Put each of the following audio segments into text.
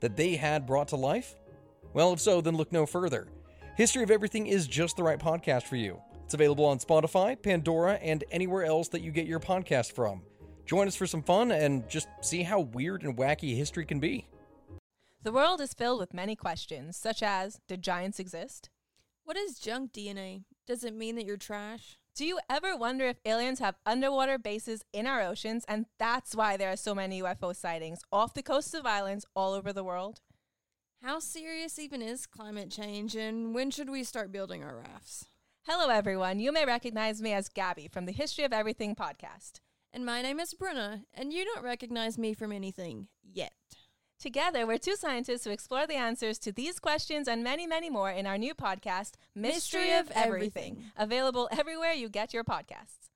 that they had brought to life? Well, if so, then look no further. History of Everything is just the right podcast for you. It's available on Spotify, Pandora, and anywhere else that you get your podcast from. Join us for some fun and just see how weird and wacky history can be. The world is filled with many questions, such as Did giants exist? What is junk DNA? Does it mean that you're trash? Do you ever wonder if aliens have underwater bases in our oceans and that's why there are so many UFO sightings off the coasts of islands all over the world? How serious even is climate change and when should we start building our rafts? Hello, everyone. You may recognize me as Gabby from the History of Everything podcast. And my name is Bruna, and you don't recognize me from anything yet. Together, we're two scientists who explore the answers to these questions and many, many more in our new podcast, Mystery, Mystery of, Everything, Everything, available everywhere you get your podcasts.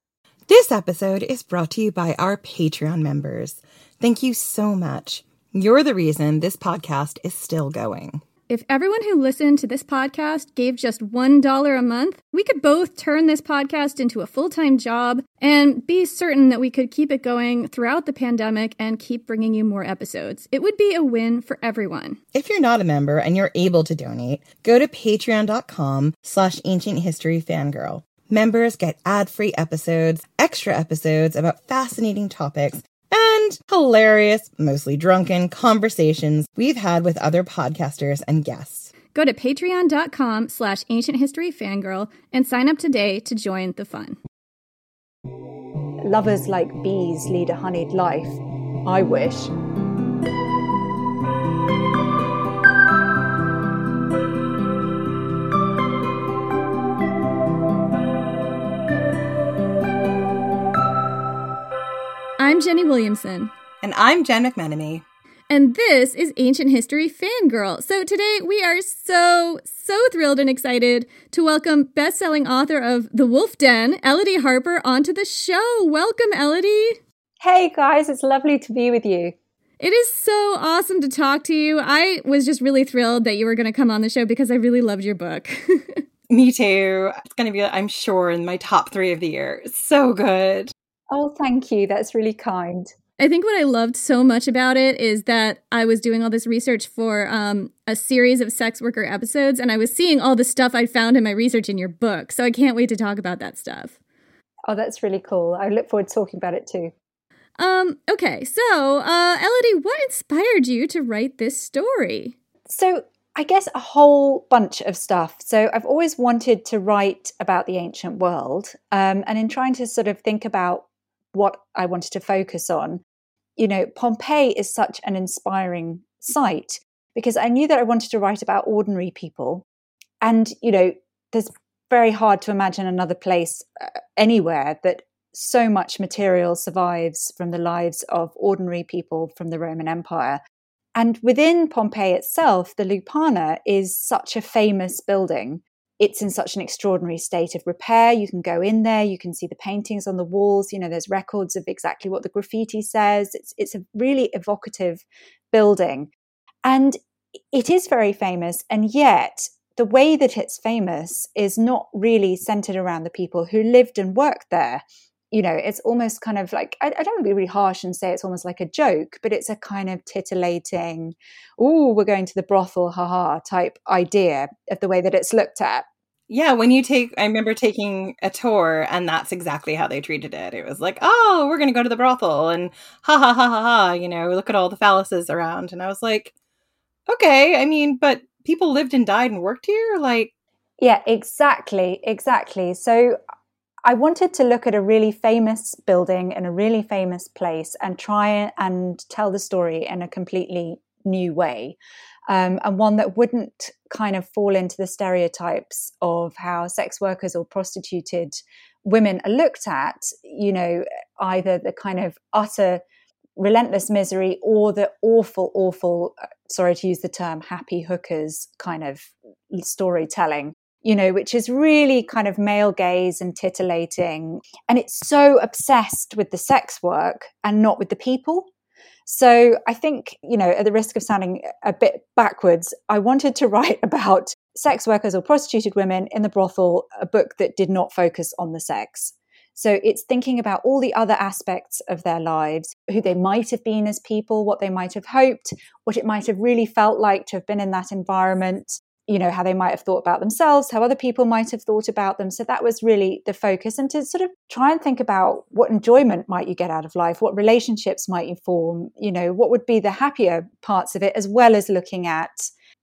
This episode is brought to you by our Patreon members. Thank you so much. You're the reason this podcast is still going. If everyone who listened to this podcast gave just $1 a month, we could both turn this podcast into a full time job and be certain that we could keep it going throughout the pandemic and keep bringing you more episodes. It would be a win for everyone. If you're not a member and you're able to donate, go to patreon.com slash ancient history fangirl. Members get ad free episodes, extra episodes about fascinating topics, and hilarious, mostly drunken conversations we've had with other podcasters and guests. Go to patreon.com slash ancient history fangirl and sign up today to join the fun. Lovers like bees lead a honeyed life. I wish. I'm Jenny Williamson. And I'm Jen McMenomy. And this is Ancient History Fangirl. So today we are so, so thrilled and excited to welcome best-selling author of The Wolf Den, Elodie Harper, onto the show. Welcome, Elodie. Hey guys, it's lovely to be with you. It is so awesome to talk to you. I was just really thrilled that you were going to come on the show because I really loved your book. Me too. It's going to be, I'm sure, in my top three of the year. so good. Oh, thank you. That's really kind. I think what I loved so much about it is that I was doing all this research for um, a series of sex worker episodes, and I was seeing all the stuff I found in my research in your book. So I can't wait to talk about that stuff. Oh, that's really cool. I look forward to talking about it too. Um, okay, so uh, Elodie, what inspired you to write this story? So I guess a whole bunch of stuff. So I've always wanted to write about the ancient world, um, and in trying to sort of think about what I wanted to focus on. You know, Pompeii is such an inspiring site because I knew that I wanted to write about ordinary people. And, you know, there's very hard to imagine another place uh, anywhere that so much material survives from the lives of ordinary people from the Roman Empire. And within Pompeii itself, the Lupanar is such a famous building it's in such an extraordinary state of repair. You can go in there, you can see the paintings on the walls. You know, there's records of exactly what the graffiti says. It's it's a really evocative building, and it is very famous. And yet, the way that it's famous is not really centered around the people who lived and worked there. You know, it's almost kind of like I, I don't want to be really harsh and say it's almost like a joke, but it's a kind of titillating, oh, we're going to the brothel, haha, type idea of the way that it's looked at yeah, when you take, I remember taking a tour, and that's exactly how they treated it. It was like, oh, we're going to go to the brothel, and ha ha ha ha ha, you know, look at all the phalluses around. And I was like, okay, I mean, but people lived and died and worked here? Like, yeah, exactly, exactly. So I wanted to look at a really famous building in a really famous place and try and tell the story in a completely new way um, and one that wouldn't kind of fall into the stereotypes of how sex workers or prostituted women are looked at, you know, either the kind of utter relentless misery or the awful, awful uh, sorry to use the term, happy hookers kind of storytelling you know, which is really kind of male gaze and titillating. And it's so obsessed with the sex work and not with the people. So I think, you know, at the risk of sounding a bit backwards, I wanted to write about sex workers or prostituted women in the brothel, a book that did not focus on the sex. So it's thinking about all the other aspects of their lives, who they might have been as people, what they might have hoped, what it might have really felt like to have been in that environment, you know how they might have thought about themselves how other people might have thought about them. So that was really the focus. And to sort of try and think about what enjoyment might you get out of life? What relationships might you form? You know what would be the happier parts of it as well as looking at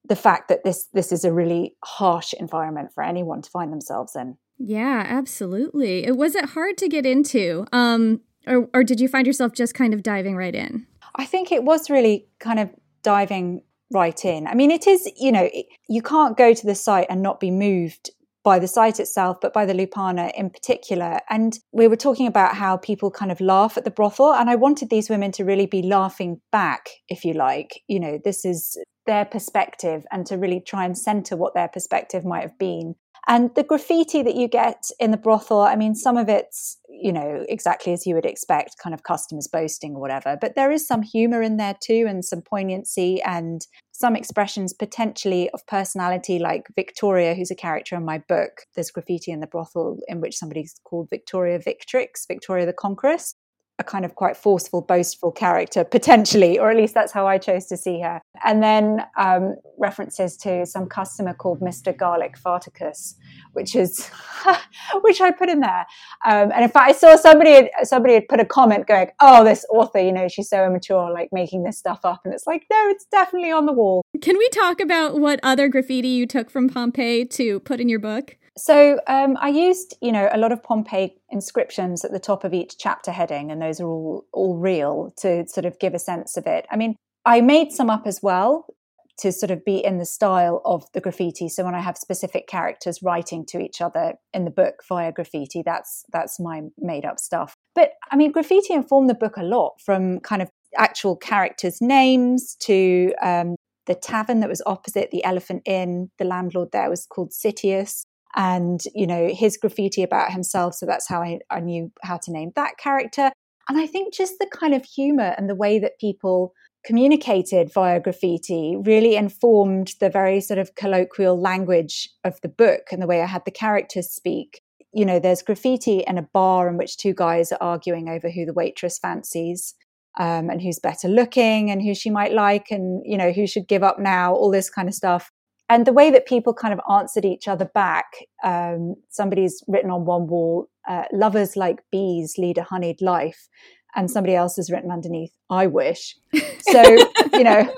the fact that this this is a really harsh environment for anyone to find themselves in. Yeah absolutely. It was it hard to get into um or, or did you find yourself just kind of diving right in? I think it was really kind of diving right in. I mean, it is, you know, you can't go to the site and not be moved by the site itself, but by the Lupanar in particular. And we were talking about how people kind of laugh at the brothel. And I wanted these women to really be laughing back, if you like. You know, this is their perspective and to really try and center what their perspective might have been. And the graffiti that you get in the brothel, I mean, some of it's, you know, exactly as you would expect, kind of customers boasting or whatever. But there is some humor in there too, and some poignancy and some expressions potentially of personality, like Victoria, who's a character in my book. There's graffiti in the brothel in which somebody's called Victoria Victrix, Victoria the Conqueress a kind of quite forceful, boastful character, potentially, or at least that's how I chose to see her. And then um, references to some customer called Mr. Garlic Farticus, which is which I put in there. Um, and in fact, I saw somebody somebody had put a comment going, "Oh, this author, you know, she's so immature, like making this stuff up." And it's like, no, it's definitely on the wall. Can we talk about what other graffiti you took from Pompeii to put in your book? So um, I used, you know, a lot of Pompeii inscriptions at the top of each chapter heading, and those are all all real to sort of give a sense of it. I mean, I made some up as well to sort of be in the style of the graffiti. So when I have specific characters writing to each other in the book via graffiti, that's that's my made up stuff. But I mean, graffiti informed the book a lot from kind of actual characters' names to um, the tavern that was opposite the Elephant Inn. The landlord there was called Sittius and you know his graffiti about himself so that's how I, I knew how to name that character. And i think just the kind of humor and the way that people communicated via graffiti really informed the very sort of colloquial language of the book and the way i had the characters speak. You know there's graffiti in a bar in which two guys are arguing over who the waitress fancies um, and who's better looking and who she might like and you know who should give up now all this kind of stuff and the way that people kind of answered each other back um, somebody's written on one wall uh, lovers like bees lead a honeyed life and somebody else has written underneath i wish. So you know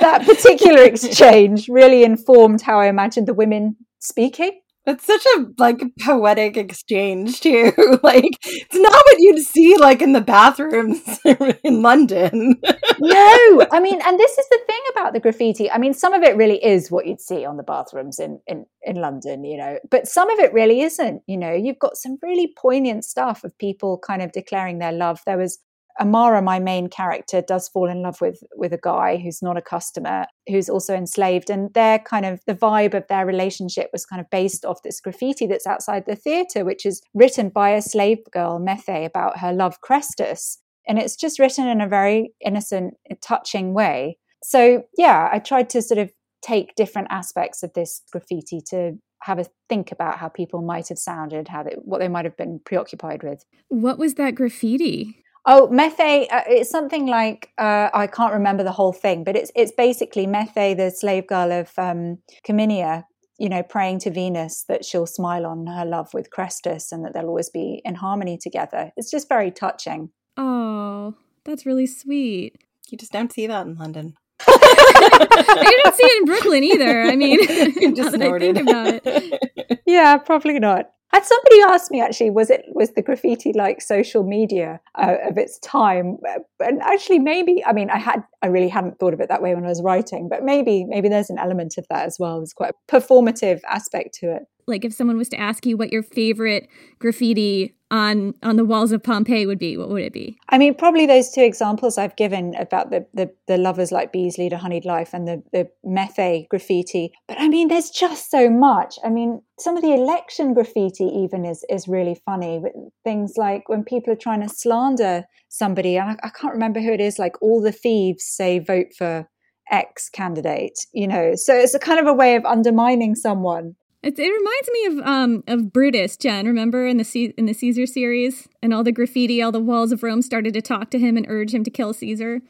that particular exchange really informed how i imagined the women speaking it's such a like poetic exchange too. like it's not what you'd see like in the bathrooms in London. no, I mean, and this is the thing about the graffiti. I mean, some of it really is what you'd see on the bathrooms in in in London, you know, but some of it really isn't. You know, you've got some really poignant stuff of people kind of declaring their love. There was Amara, my main character, does fall in love with with a guy who's not a customer, who's also enslaved, and their kind of the vibe of their relationship was kind of based off this graffiti that's outside the theatre, which is written by a slave girl, Methe, about her love Chrestus, and it's just written in a very innocent, touching way. So yeah, I tried to sort of take different aspects of this graffiti to have a think about how people might have sounded, how they, what they might have been preoccupied with. What was that graffiti? Oh, Methe, uh, it's something like uh, I can't remember the whole thing, but it's it's basically Methe, the slave girl of um, Caminia, you know, praying to Venus that she'll smile on her love with Chrestus and that they'll always be in harmony together. It's just very touching. Oh, that's really sweet. You just don't see that in London. I didn't see it in Brooklyn either. I mean, just now that I think about it. Yeah, probably not. And somebody asked me actually, was it was the graffiti like social media uh, of its time? And actually, maybe I mean, I had I really hadn't thought of it that way when I was writing, but maybe maybe there's an element of that as well. There's quite a performative aspect to it. Like if someone was to ask you what your favorite graffiti on on the walls of Pompeii would be, what would it be? I mean, probably those two examples I've given about the the, the lovers like bees lead a honeyed life and the the methe graffiti. But I mean, there's just so much. I mean, some of the election graffiti even is is really funny. With things like when people are trying to slander somebody, and I, I can't remember who it is. Like all the thieves say vote for X candidate, you know. So it's a kind of a way of undermining someone. It, it reminds me of um of Brutus, Jen. Remember in the C- in the Caesar series, and all the graffiti, all the walls of Rome started to talk to him and urge him to kill Caesar.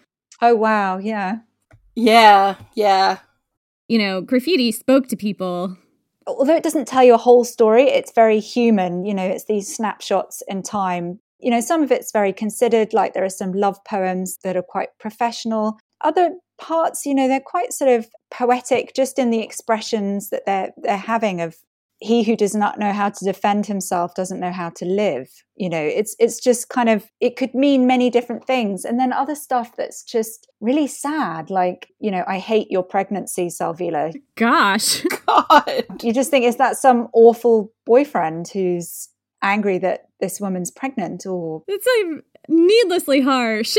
Oh wow, yeah, yeah, yeah. You know, graffiti spoke to people. Although it doesn't tell you a whole story, it's very human. You know, it's these snapshots in time. You know, some of it's very considered, like there are some love poems that are quite professional. Other parts, you know, they're quite sort of poetic just in the expressions that they're they're having of he who does not know how to defend himself doesn't know how to live you know it's it's just kind of it could mean many different things. And then other stuff that's just really sad like you know i hate your pregnancy salvila. Gosh. God. You just think is that some awful boyfriend who's angry that this woman's pregnant or it's like needlessly harsh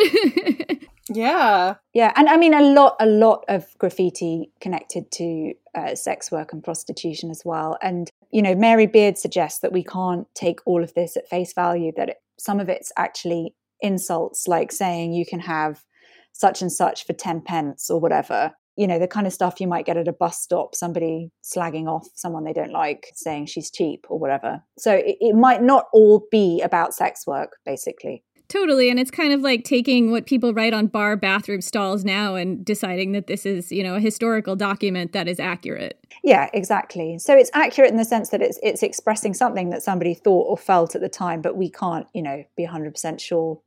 Yeah. Yeah, and I mean a lot, a lot of graffiti connected to uh, sex work and prostitution as well. And you know, Mary Beard suggests that we can't take all of this at face value. That it, some of it's actually insults, like saying you can have such and such for ten pence or whatever. You know, the kind of stuff you might get at a bus stop, somebody slagging off someone they don't like, saying she's cheap or whatever. So it, it might not all be about sex work, basically. Totally. And it's kind of like taking what people write on bar bathroom stalls now and deciding that this is, you know, a historical document that is accurate. Yeah, exactly. So it's accurate in the sense that it's it's expressing something that somebody thought or felt at the time, but we can't, you know, be 100% sure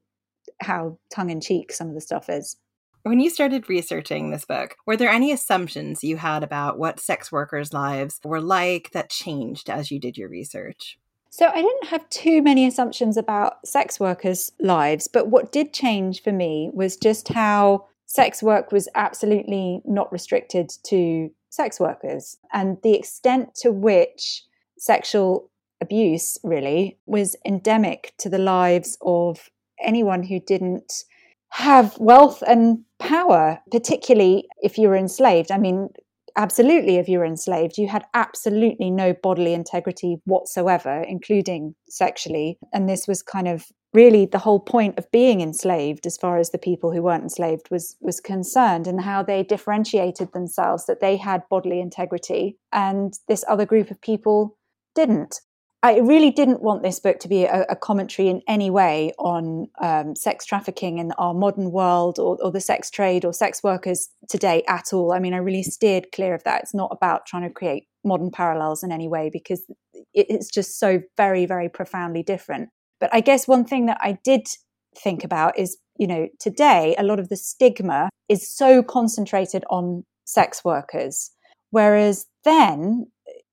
how tongue in cheek some of the stuff is. When you started researching this book, were there any assumptions you had about what sex workers' lives were like that changed as you did your research? So I didn't have too many assumptions about sex workers' lives, but what did change for me was just how sex work was absolutely not restricted to sex workers and the extent to which sexual abuse really was endemic to the lives of anyone who didn't have wealth and power, particularly if you were enslaved. I mean, absolutely, if you were enslaved, you had absolutely no bodily integrity whatsoever, including sexually. And this was kind of really the whole point of being enslaved as far as the people who weren't enslaved was was concerned and how they differentiated themselves that they had bodily integrity and this other group of people didn't I really didn't want this book to be a, a commentary in any way on um, sex trafficking in our modern world or, or, the sex trade or sex workers today at all. I mean, I really steered clear of that. It's not about trying to create modern parallels in any way because it's just so very, very profoundly different. But I guess one thing that I did think about is, you know, today a lot of the stigma is so concentrated on sex workers. Whereas then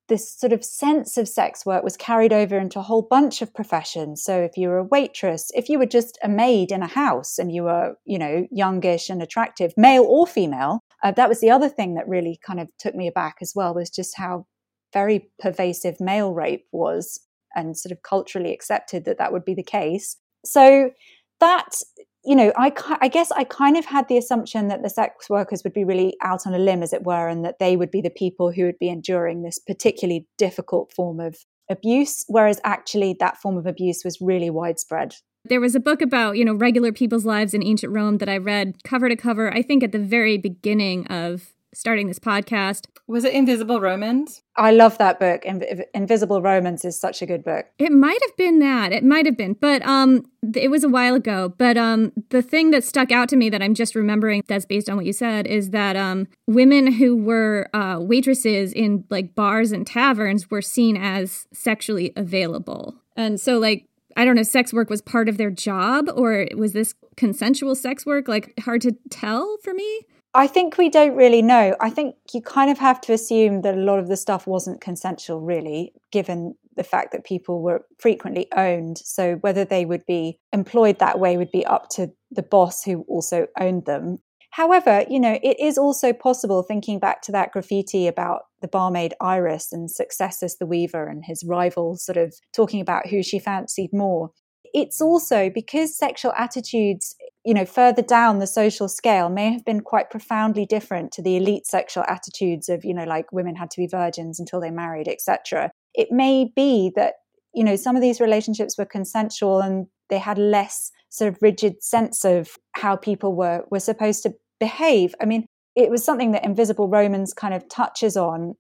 this sort of sense of sex work was carried over into a whole bunch of professions. So if you were a waitress, if you were just a maid in a house and you were, you know, youngish and attractive, male or female, uh, that was the other thing that really kind of took me aback as well was just how very pervasive male rape was and sort of culturally accepted that that would be the case. So that you know, I, I guess I kind of had the assumption that the sex workers would be really out on a limb, as it were, and that they would be the people who would be enduring this particularly difficult form of abuse, whereas actually that form of abuse was really widespread. There was a book about, you know, regular people's lives in ancient Rome that I read cover to cover, I think at the very beginning of starting this podcast. Was it Invisible Romans? I love that book. Inv- Invisible Romans is such a good book. It might have been that. It might have been, but um, it was a while ago. But um, the thing that stuck out to me that I'm just remembering that's based on what you said is that um, women who were uh, waitresses in like bars and taverns were seen as sexually available, and so like I don't know, sex work was part of their job or was this consensual sex work? Like hard to tell for me. I think we don't really know. I think you kind of have to assume that a lot of the stuff wasn't consensual, really, given the fact that people were frequently owned. So whether they would be employed that way would be up to the boss who also owned them. However, you know, it is also possible thinking back to that graffiti about the barmaid Iris and Successus the Weaver and his rival sort of talking about who she fancied more. It's also because sexual attitudes, you know, further down the social scale may have been quite profoundly different to the elite sexual attitudes of, you know, like women had to be virgins until they married, etc. It may be that, you know, some of these relationships were consensual and they had less sort of rigid sense of how people were were supposed to behave. I mean, it was something that Invisible Romans kind of touches on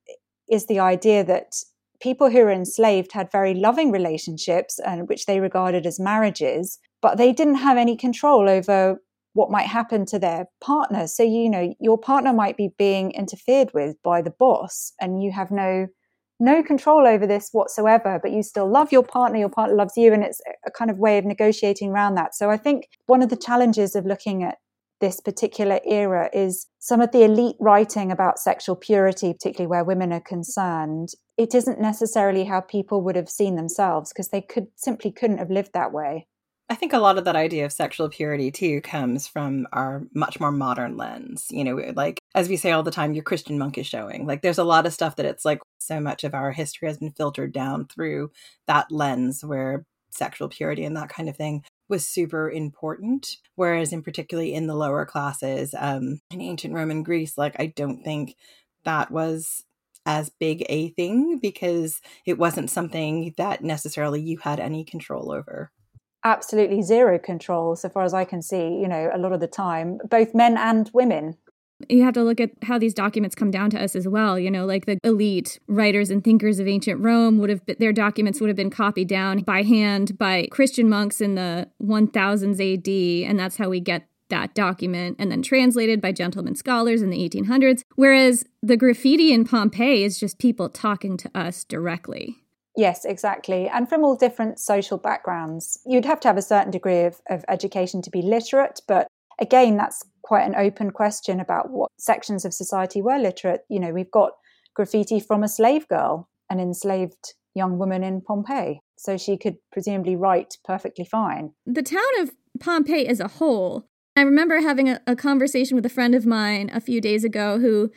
is the idea that people who were enslaved had very loving relationships and which they regarded as marriages, but they didn't have any control over what might happen to their partner. So, you know, your partner might be being interfered with by the boss and you have no no control over this whatsoever, but you still love your partner, your partner loves you, and it's a kind of way of negotiating around that. So I think one of the challenges of looking at this particular era is some of the elite writing about sexual purity, particularly where women are concerned. It isn't necessarily how people would have seen themselves because they could simply couldn't have lived that way. I think a lot of that idea of sexual purity too comes from our much more modern lens. You know, like as we say all the time, your Christian monk is showing. Like there's a lot of stuff that it's like so much of our history has been filtered down through that lens where sexual purity and that kind of thing was super important. Whereas, in particularly in the lower classes um, in ancient Roman Greece, like I don't think that was as big a thing because it wasn't something that necessarily you had any control over. Absolutely zero control, so far as I can see, you know, a lot of the time, both men and women you have to look at how these documents come down to us as well. You know, like the elite writers and thinkers of ancient Rome would have their documents would have been copied down by hand by Christian monks in the 1000s AD, and that's how we get that document and then translated by gentlemen scholars in the 1800s. Whereas the graffiti in Pompeii is just people talking to us directly. Yes, exactly. And from all different social backgrounds. You'd have to have a certain degree of, of education to be literate, but again, that's quite an open question about what sections of society were literate. You know, we've got graffiti from a slave girl, an enslaved young woman in Pompeii. So she could presumably write perfectly fine. The town of Pompeii as a whole, I remember having a, a conversation with a friend of mine a few days ago who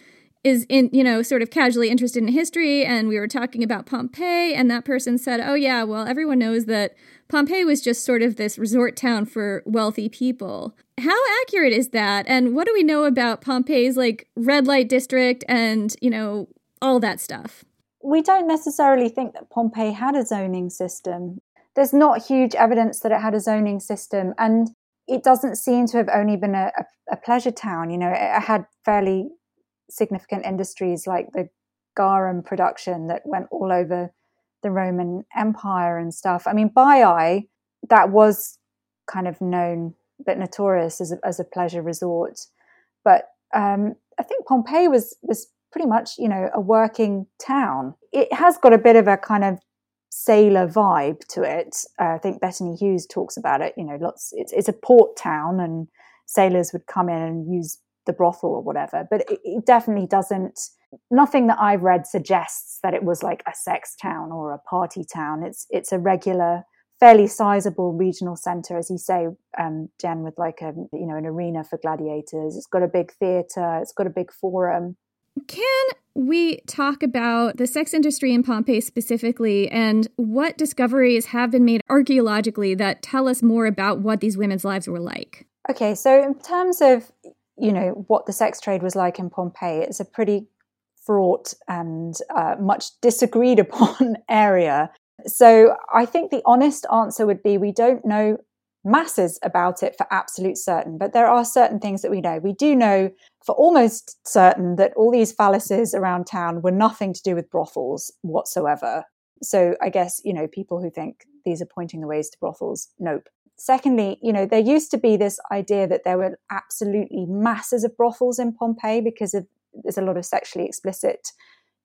is in you know sort of casually interested in history and we were talking about Pompeii and that person said oh yeah well everyone knows that Pompeii was just sort of this resort town for wealthy people. How accurate is that? And what do we know about Pompeii's like red light district and, you know, all that stuff? We don't necessarily think that Pompeii had a zoning system. There's not huge evidence that it had a zoning system. And it doesn't seem to have only been a, a, pleasure town. You know, it had fairly significant industries like the garum production that went all over the Roman Empire and stuff. I mean, Baiae, that was kind of known but notorious as a, as a pleasure resort. But um, I think Pompeii was was pretty much you know a working town. It has got a bit of a kind of sailor vibe to it. Uh, I think Bettany Hughes talks about it. You know, lots. It's it's a port town, and sailors would come in and use the brothel or whatever. But it, it definitely doesn't nothing that I've read suggests that it was like a sex town or a party town. It's it's a regular, fairly sizable regional centre, as you say, um, Jen, with like a you know an arena for gladiators. It's got a big theatre. It's got a big forum. Can we talk about the sex industry in Pompeii specifically and what discoveries have been made archaeologically that tell us more about what these women's lives were like? Okay, so in terms of you know what the sex trade was like in Pompeii, it's a pretty fraught and uh, much disagreed upon area. So I think the honest answer would be we don't know masses about it for absolute certain, but there are certain things that we know. We do know for almost certain that all these phalluses around town were nothing to do with brothels whatsoever. So I guess, you know, people who think these are pointing the ways to brothels, nope. Secondly, you know, there used to be this idea that there were absolutely masses of brothels in Pompeii because of there's a lot of sexually explicit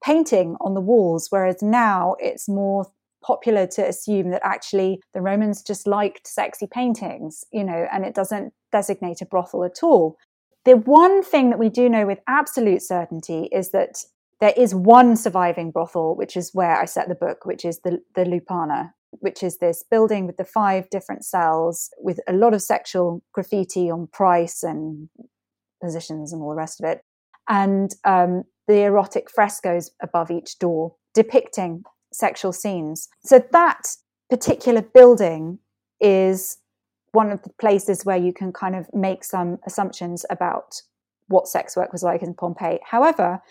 painting on the walls, whereas now it's more popular to assume that actually the Romans just liked sexy paintings, you know, and it doesn't designate a brothel at all. The one thing that we do know with absolute certainty is that there is one surviving brothel, which is where I set the book, which is the, the Lupanar, which is this building with the five different cells with a lot of sexual graffiti on price and positions and all the rest of it. And um, the erotic frescoes above each door depicting sexual scenes. So that particular building is one of the places where you can kind of make some assumptions about what sex work was like in Pompeii. However,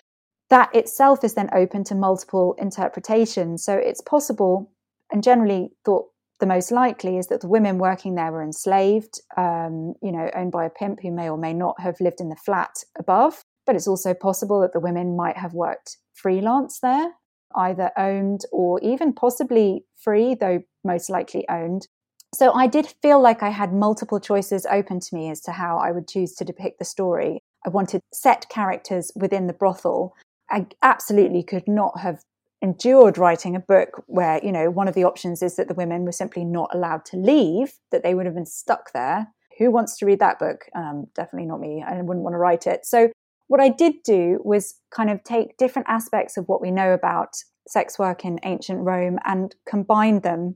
that itself is then open to multiple interpretations. So it's possible, and generally thought the most likely is that the women working there were enslaved, um, you know, owned by a pimp who may or may not have lived in the flat above. But it's also possible that the women might have worked freelance there, either owned or even possibly free, though most likely owned. So I did feel like I had multiple choices open to me as to how I would choose to depict the story. I wanted set characters within the brothel. I absolutely could not have endured writing a book where, you know, one of the options is that the women were simply not allowed to leave, that they would have been stuck there. Who wants to read that book? Um, definitely not me. I wouldn't want to write it. So, what I did do was kind of take different aspects of what we know about sex work in ancient Rome and combine them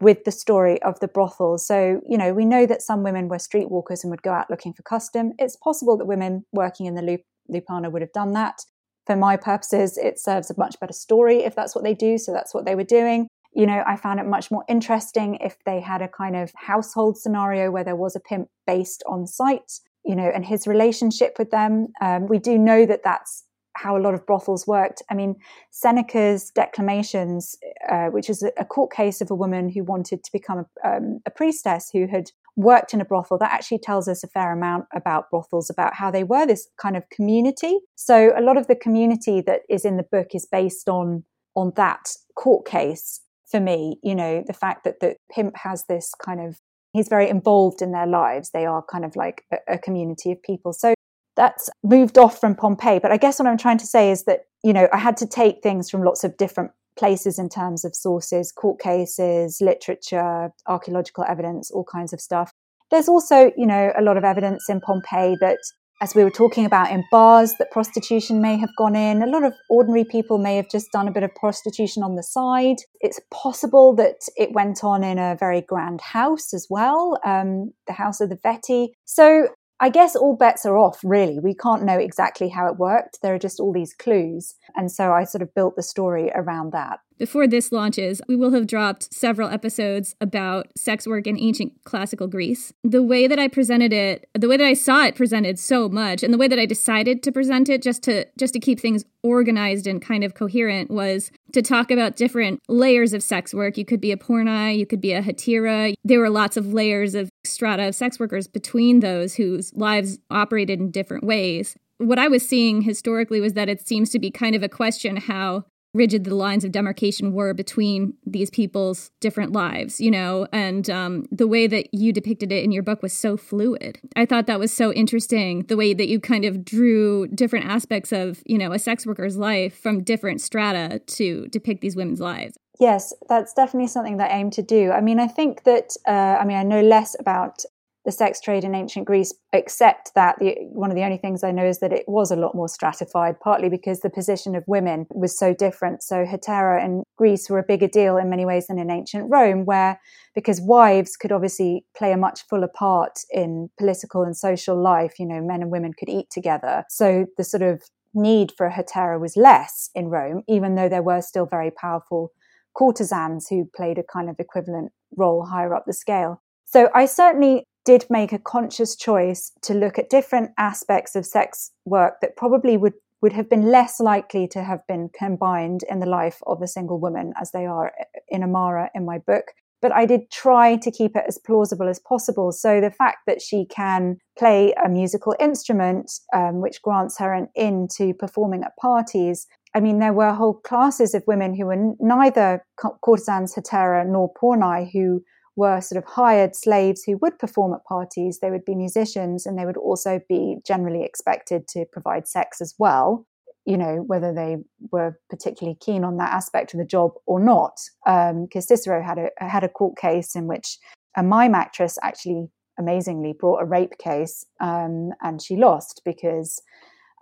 with the story of the brothel. So, you know, we know that some women were streetwalkers and would go out looking for custom. It's possible that women working in the Lup- Lupanar would have done that for my purposes, it serves a much better story if that's what they do. So that's what they were doing. You know, I found it much more interesting if they had a kind of household scenario where there was a pimp based on site, you know, and his relationship with them. Um, we do know that that's how a lot of brothels worked. I mean, Seneca's Declamations, uh, which is a, court case of a woman who wanted to become a, um, a, priestess who had worked in a brothel, that actually tells us a fair amount about brothels, about how they were this kind of community. So a lot of the community that is in the book is based on on that court case. For me, you know, the fact that the pimp has this kind of he's very involved in their lives. They are kind of like a, a community of people. So that's moved off from Pompeii. But I guess what I'm trying to say is that, you know, I had to take things from lots of different places in terms of sources, court cases, literature, archaeological evidence, all kinds of stuff. There's also, you know, a lot of evidence in Pompeii that, as we were talking about in bars, that prostitution may have gone in. A lot of ordinary people may have just done a bit of prostitution on the side. It's possible that it went on in a very grand house as well, um, the house of the Vettii. So I guess all bets are off, really. We can't know exactly how it worked. There are just all these clues. And so I sort of built the story around that. Before this launches, we will have dropped several episodes about sex work in ancient classical Greece. The way that I presented it, the way that I saw it presented so much, and the way that I decided to present it just to just to keep things organized and kind of coherent was to talk about different layers of sex work. You could be a pornai, you could be a hetera. There were lots of layers of strata of sex workers between those whose lives operated in different ways. What I was seeing historically was that it seems to be kind of a question how rigid the lines of demarcation were between these people's different lives, you know, and um, the way that you depicted it in your book was so fluid. I thought that was so interesting, the way that you kind of drew different aspects of, you know, a sex worker's life from different strata to depict these women's lives. Yes, that's definitely something that I aim to do. I mean, I think that, uh, I mean, I know less about the sex trade in ancient Greece, except that the, one of the only things I know is that it was a lot more stratified, partly because the position of women was so different. So hetera in Greece were a bigger deal in many ways than in ancient Rome, where because wives could obviously play a much fuller part in political and social life, you know, men and women could eat together. So the sort of need for a hetera was less in Rome, even though there were still very powerful courtesans who played a kind of equivalent role higher up the scale. So I certainly did make a conscious choice to look at different aspects of sex work that probably would would have been less likely to have been combined in the life of a single woman as they are in Amara in my book. But I did try to keep it as plausible as possible. So the fact that she can play a musical instrument, um, which grants her an in to performing at parties, I mean, there were whole classes of women who were neither courtesans hetera nor pornai who were sort of hired slaves who would perform at parties. They would be musicians and they would also be generally expected to provide sex as well, you know, whether they were particularly keen on that aspect of the job or not. Because um, Cicero had a, had a court case in which a mime actress actually amazingly brought a rape case um, and she lost because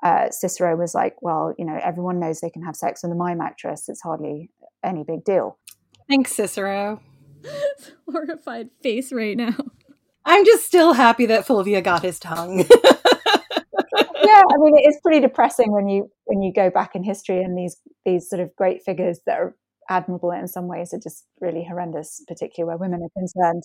uh, Cicero was like, well, you know, everyone knows they can have sex with a mime actress. It's hardly any big deal. Thanks, Cicero. horrified face right now. I'm just still happy that Fulvia got his tongue. Yeah, I mean, it is pretty depressing when you when you go back in history and these these sort of great figures that are admirable in some ways are just really horrendous, particularly where women are concerned.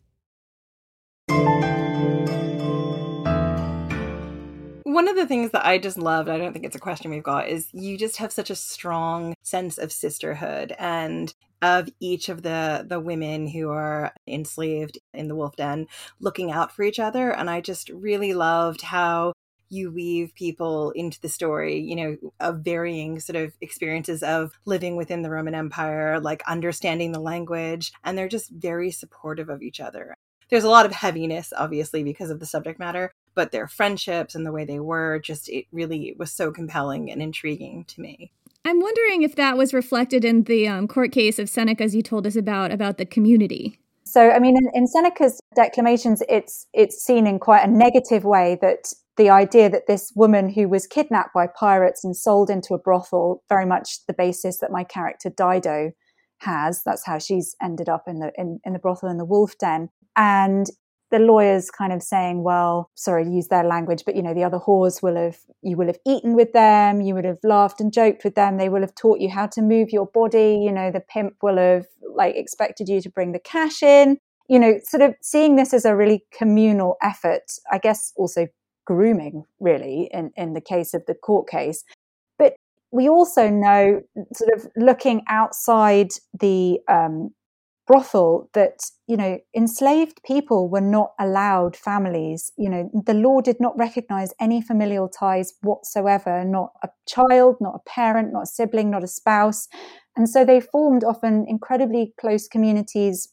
One of the things that I just loved, I don't think it's a question we've got, is you just have such a strong sense of sisterhood and of each of the the women who are enslaved in the wolf den looking out for each other and i just really loved how you weave people into the story, you know, of varying sort of experiences of living within the Roman Empire, like understanding the language, and they're just very supportive of each other. There's a lot of heaviness, obviously, because of the subject matter, but their friendships and the way they were just, it really was so compelling and intriguing to me. I'm wondering if that was reflected in the um, court case of Seneca's you told us about, about the community. So, I mean, in, in Seneca's declamations, it's it's seen in quite a negative way that the idea that this woman who was kidnapped by pirates and sold into a brothel, very much the basis that my character Dido has. That's how she's ended up in the in, in the brothel in the wolf den. And the lawyers kind of saying, well, sorry to use their language, but you know, the other whores will have, you will have eaten with them, you would have laughed and joked with them, they will have taught you how to move your body, you know, the pimp will have like expected you to bring the cash in, you know, sort of seeing this as a really communal effort, I guess also grooming really in, in the case of the court case. We also know sort of looking outside the um, brothel that you know enslaved people were not allowed families. You know the law did not recognize any familial ties whatsoever not a child not a parent not a sibling not a spouse. And so they formed often incredibly close communities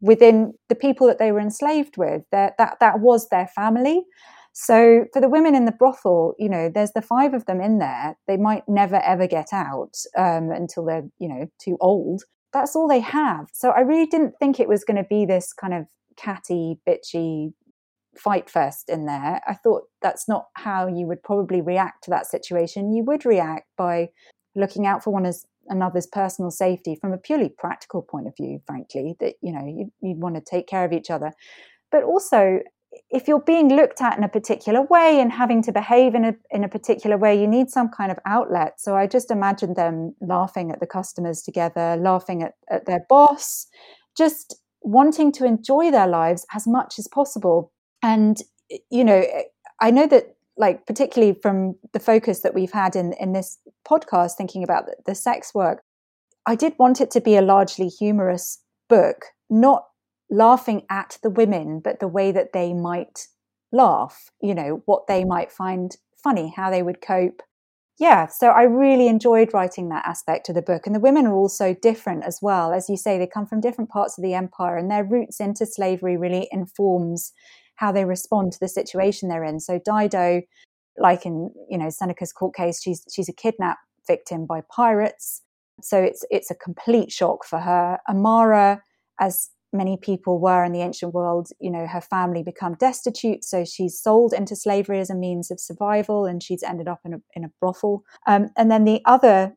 within the people that they were enslaved with. That that was their family so for the women in the brothel, you know, there's the five of them in there. They might never ever get out um, until they're, you know, too old that's all they have. So I really didn't think it was going to be this kind of catty, bitchy fight fest in there. I thought that's not how you would probably react to that situation. You would react by looking out for one as another's personal safety from a purely practical point of view, frankly, that, you know, you, you'd want to take care of each other. But also, if you're being looked at in a particular way and having to behave in a in a particular way, you need some kind of outlet. So I just imagined them laughing at the customers together, laughing at, at their boss, just wanting to enjoy their lives as much as possible. And you know, I know that like particularly from the focus that we've had in in this podcast, thinking about the, the sex work, I did want it to be a largely humorous book, not laughing at the women, but the way that they might laugh, you know, what they might find funny, how they would cope. Yeah, so I really enjoyed writing that aspect of the book. And the women are also different as well. As you say, they come from different parts of the empire, and their roots into slavery really informs how they respond to the situation they're in. So Dido, like in you know Seneca's court case, she's she's a kidnap victim by pirates. So it's it's a complete shock for her. Amara, as many people were in the ancient world, you know, her family become destitute. So she's sold into slavery as a means of survival and she's ended up in a, in a brothel. Um, and then the other,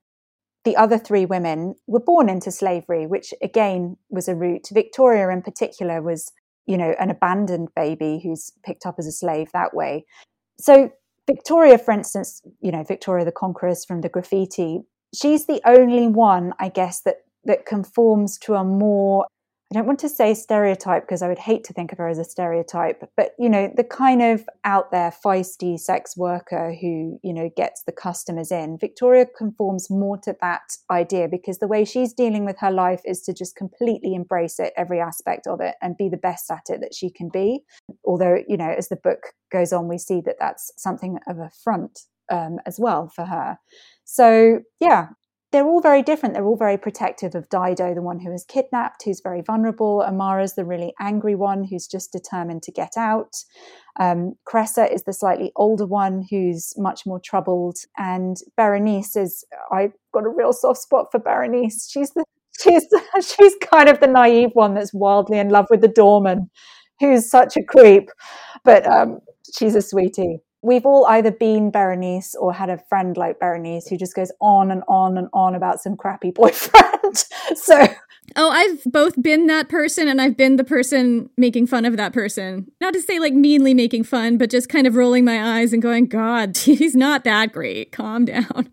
the other three women were born into slavery, which again was a route. Victoria in particular was, you know, an abandoned baby who's picked up as a slave that way. So Victoria, for instance, you know, Victoria the Conqueress from the graffiti, she's the only one, I guess, that that conforms to a more I don't want to say stereotype because I would hate to think of her as a stereotype, but you know, the kind of out there feisty sex worker who, you know, gets the customers in. Victoria conforms more to that idea because the way she's dealing with her life is to just completely embrace it, every aspect of it, and be the best at it that she can be. Although, you know, as the book goes on, we see that that's something of a front um, as well for her. So, yeah, they're all very different. They're all very protective of Dido, the one who is kidnapped, who's very vulnerable. Amara's the really angry one who's just determined to get out. Um, Cressa is the slightly older one who's much more troubled. And Beronice is, I've got a real soft spot for Beronice. She's the she's she's kind of the naive one that's wildly in love with the doorman, who's such a creep, but um, she's a sweetie we've all either been Beronice or had a friend like Beronice who just goes on and on and on about some crappy boyfriend. so Oh, I've both been that person and I've been the person making fun of that person. Not to say like meanly making fun, but just kind of rolling my eyes and going, God, he's not that great. Calm down.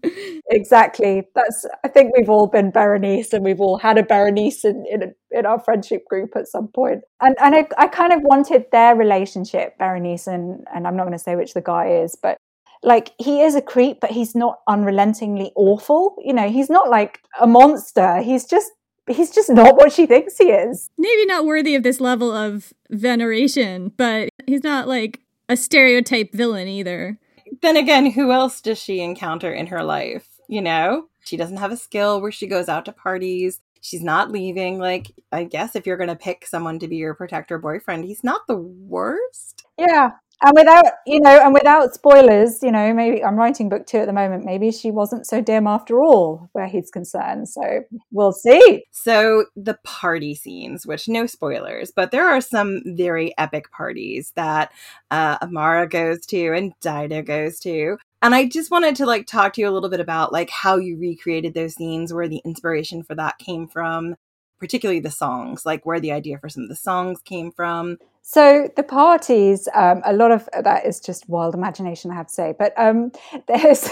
exactly. That's I think we've all been Beronice and we've all had a Beronice in, in, in our friendship group at some point. And and I, I kind of wanted their relationship, Beronice and and I'm not going to say which the guy is, but like he is a creep, but he's not unrelentingly awful. You know, he's not like a monster. He's just he's just not what she thinks he is. Maybe not worthy of this level of veneration, but he's not like a stereotype villain either. Then again, who else does she encounter in her life? You know, she doesn't have a skill where she goes out to parties. She's not leaving. Like, I guess if you're going to pick someone to be your protector boyfriend, he's not the worst. Yeah and without you know and without spoilers you know maybe i'm writing book two at the moment maybe she wasn't so dim after all where he's concerned. So we'll see. So the party scenes which no spoilers but there are some very epic parties that uh, amara goes to and dido goes to. And i just wanted to like talk to you a little bit about like how you recreated those scenes where the inspiration for that came from particularly the songs like where the idea for some of the songs came from so the parties, um, a lot of that is just wild imagination, I have to say. But um, there's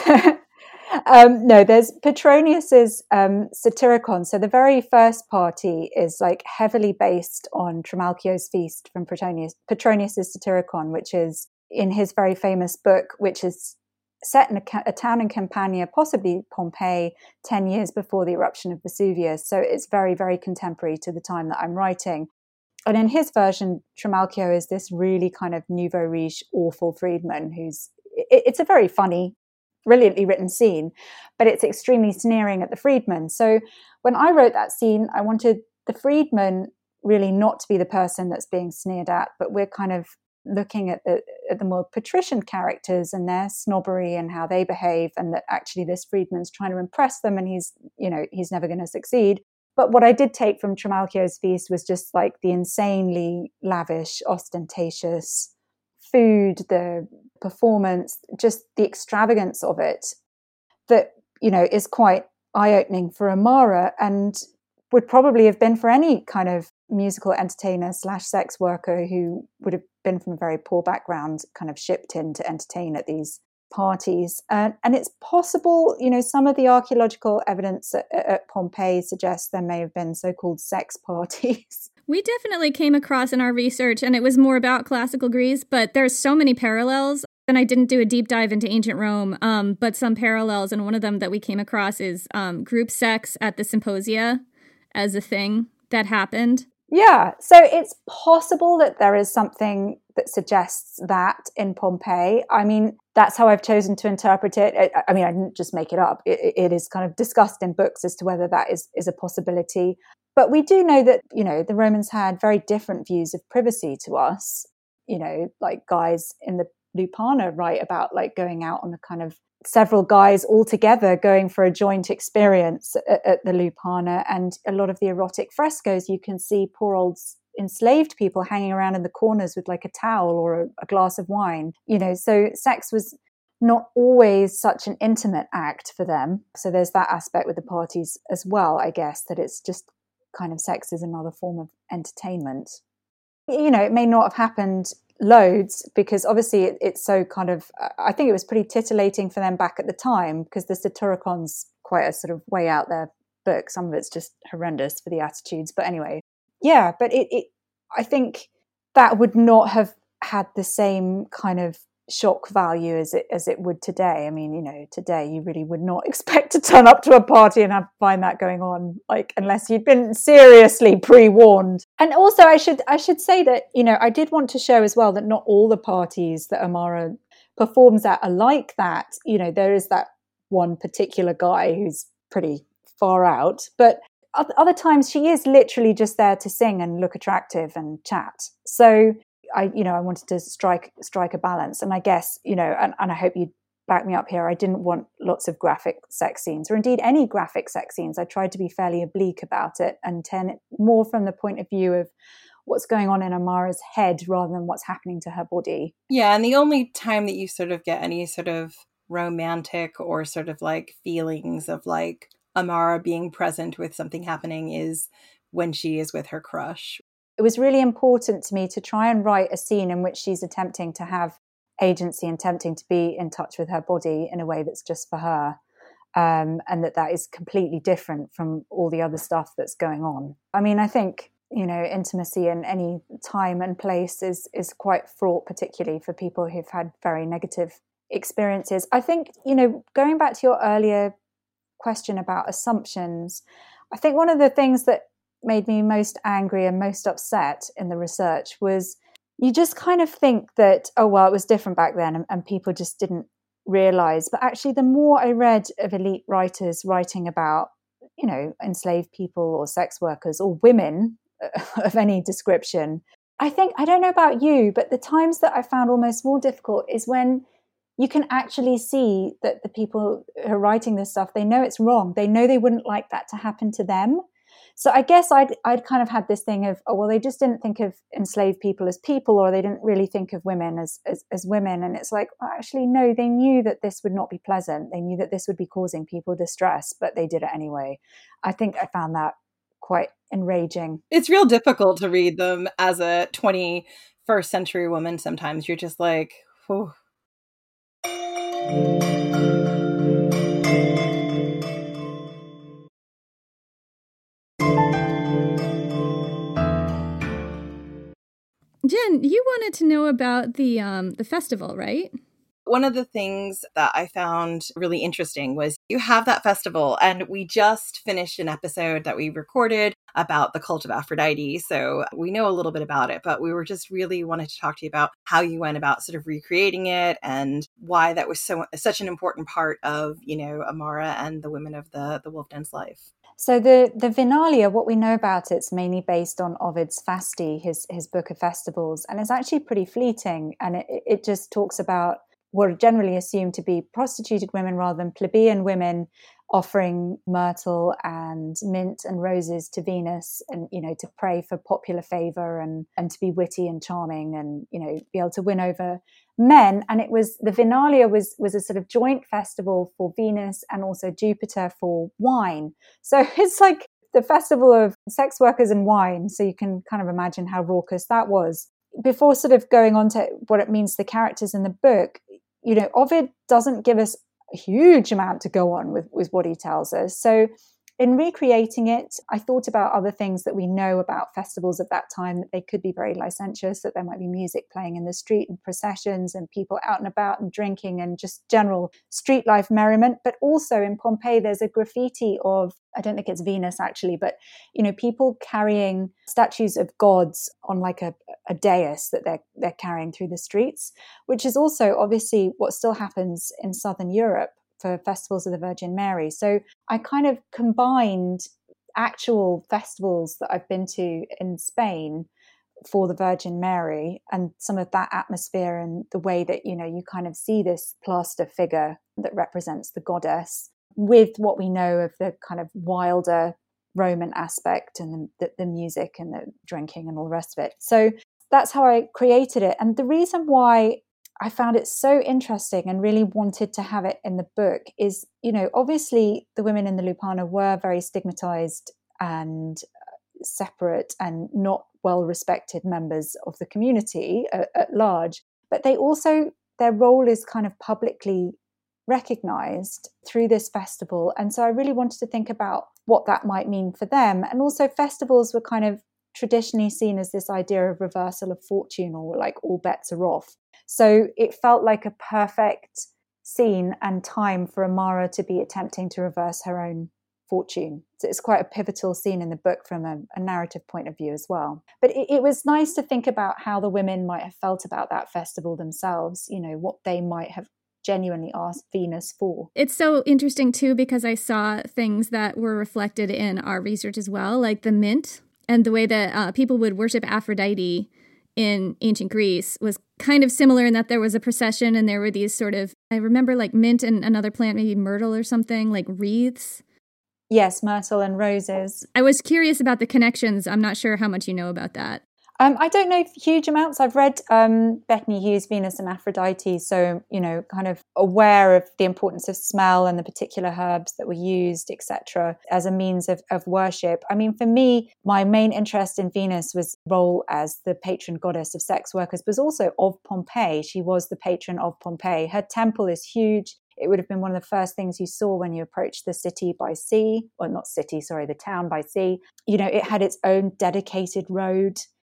um, no, there's Petronius's um, Satyricon. So the very first party is like heavily based on Trimalchio's feast from Petronius, Petronius's Satyricon, which is in his very famous book, which is set in a, a, town in Campania, possibly Pompeii, 10 years before the eruption of Vesuvius. So it's very, very contemporary to the time that I'm writing. And in his version, Trimalchio is this really kind of nouveau riche, awful freedman who's, it, it's a very funny, brilliantly written scene, but it's extremely sneering at the freedman. So when I wrote that scene, I wanted the freedman really not to be the person that's being sneered at, but we're kind of looking at the at the more patrician characters and their snobbery and how they behave and that actually this freedman's trying to impress them and he's you know he's never going to succeed but what I did take from Trimalchio's feast was just like the insanely lavish, ostentatious food, the performance, just the extravagance of it that, you know, is quite eye opening for Amara and would probably have been for any kind of musical entertainer slash sex worker who would have been from a very poor background, kind of shipped in to entertain at these parties. Uh, and it's possible, you know, some of the archaeological evidence at, at Pompeii suggests there may have been so called sex parties. We definitely came across in our research, and it was more about classical Greece, but there's so many parallels. And I didn't do a deep dive into ancient Rome, um, but some parallels, and one of them that we came across is um, group sex at the symposia as a thing that happened. Yeah, so it's possible that there is something that suggests that in Pompeii. I mean, that's how I've chosen to interpret it. I, I mean, I didn't just make it up. It, it is kind of discussed in books as to whether that is, is a possibility. But we do know that, you know, the Romans had very different views of privacy to us. You know, like guys in the Lupanar write about like going out on a kind of several guys all together going for a joint experience at, at, the Lupanar. And a lot of the erotic frescoes, you can see poor old enslaved people hanging around in the corners with like a towel or a, a glass of wine. You know, so sex was not always such an intimate act for them. So there's that aspect with the parties as well, I guess, that it's just kind of sex is another form of entertainment. You know, it may not have happened loads because obviously it, it's so kind of i think it was pretty titillating for them back at the time because the satyricon's quite a sort of way out there book some of it's just horrendous for the attitudes but anyway yeah, but it, it I think that would not have had the same kind of shock value as it as it would today. I mean, you know, today you really would not expect to turn up to a party and have find that going on, like unless you'd been seriously pre-warned. And also, I should I should say that you know I did want to show as well that not all the parties that Amara performs at are like that. You know, there is that one particular guy who's pretty far out, but other times she is literally just there to sing and look attractive and chat. So I, you know, I wanted to strike strike a balance, and I guess, you know, and, and I hope you back me up here. I didn't want lots of graphic sex scenes, or indeed any graphic sex scenes. I tried to be fairly oblique about it and turn it more from the point of view of what's going on in Amara's head rather than what's happening to her body. Yeah, and the only time that you sort of get any sort of romantic or sort of like feelings of like Amara being present with something happening is when she is with her crush. It was really important to me to try and write a scene in which she's attempting to have agency and attempting to be in touch with her body in a way that's just for her. Um, and that that is completely different from all the other stuff that's going on. I mean, I think you know intimacy in any time and place is is quite fraught, particularly for people who've had very negative experiences. I think you know going back to your earlier question about assumptions, I think one of the things that made me most angry and most upset in the research was you just kind of think that, oh, well, it was different back then and, and people just didn't realize. But actually, the more I read of elite writers writing about, you know, enslaved people or sex workers or women of any description, I think, I don't know about you, but the times that I found almost more difficult is when you can actually see that the people who are writing this stuff they know it's wrong. They know they wouldn't like that to happen to them. So i guess i'd i'd kind of had this thing of oh well they just didn't think of enslaved people as people or they didn't really think of women as as, as women. And it's like well, actually no they knew that this would not be pleasant. They knew that this would be causing people distress but they did it anyway. I think i found that quite enraging. It's real difficult to read them as a 21st century woman sometimes. You're just like oh Jen, you wanted to know about the um, the festival, right? One of the things that I found really interesting was you have that festival, and we just finished an episode that we recorded about the cult of Aphrodite. So we know a little bit about it, but we were just really wanted to talk to you about how you went about sort of recreating it and why that was so such an important part of, you know, Amara and the women of the the Wolf Den's life. So the the Vinalia, what we know about it's mainly based on Ovid's Fasti, his his book of festivals, and it's actually pretty fleeting. And it, it just talks about are generally assumed to be prostituted women rather than plebeian women offering myrtle and mint and roses to Venus and you know to pray for popular favor and and to be witty and charming and you know be able to win over men. And it was the Vinalia was was a sort of joint festival for Venus and also Jupiter for wine. So it's like the festival of sex workers and wine. So you can kind of imagine how raucous that was. Before sort of going on to what it means to the characters in the book you know, Ovid doesn't give us a huge amount to go on with, with what he tells us. So in recreating it, I thought about other things that we know about festivals of that time that they could be very licentious, that there might be music playing in the street and processions and people out and about and drinking and just general street life merriment. But also in Pompeii, there's a graffiti of, I don't think it's Venus actually, but, you know, people carrying statues of gods on like a, a dais that they're, they're carrying through the streets, which is also obviously what still happens in Southern Europe for festivals of the Virgin Mary. So I kind of combined actual festivals that I've been to in Spain for the Virgin Mary and some of that atmosphere and the way that you know you kind of see this plaster figure that represents the goddess with what we know of the kind of wilder Roman aspect and the, the, music and the drinking and all the rest of it. So that's how I created it. And the reason why I found it so interesting and really wanted to have it in the book is, you know, obviously the women in the Lupanar were very stigmatized and uh, separate and not well respected members of the community at, at large, but they also, their role is kind of publicly recognized through this festival. And so I really wanted to think about what that might mean for them. And also, festivals were kind of traditionally seen as this idea of reversal of fortune or like all bets are off. So it felt like a perfect scene and time for Amara to be attempting to reverse her own fortune. So it's quite a pivotal scene in the book from a, a narrative point of view as well. But it, it, was nice to think about how the women might have felt about that festival themselves, you know, what they might have genuinely asked Venus for. It's so interesting too because I saw things that were reflected in our research as well, like the mint and the way that uh, people would worship Aphrodite in ancient Greece was kind of similar in that there was a procession and there were these sort of I remember like mint and another plant, maybe myrtle or something, like wreaths. Yes, myrtle and roses. I was curious about the connections. I'm not sure how much you know about that. Um, I don't know huge amounts. I've read um, Bettany Hughes' Venus and Aphrodite, so you know, kind of aware of the importance of smell and the particular herbs that were used, etc., as a means of, of worship. I mean, for me, my main interest in Venus was role as the patron goddess of sex workers, but also of Pompeii. She was the patron of Pompeii. Her temple is huge. It would have been one of the first things you saw when you approached the city by sea, or not city, sorry, the town by sea. You know, it had its own dedicated road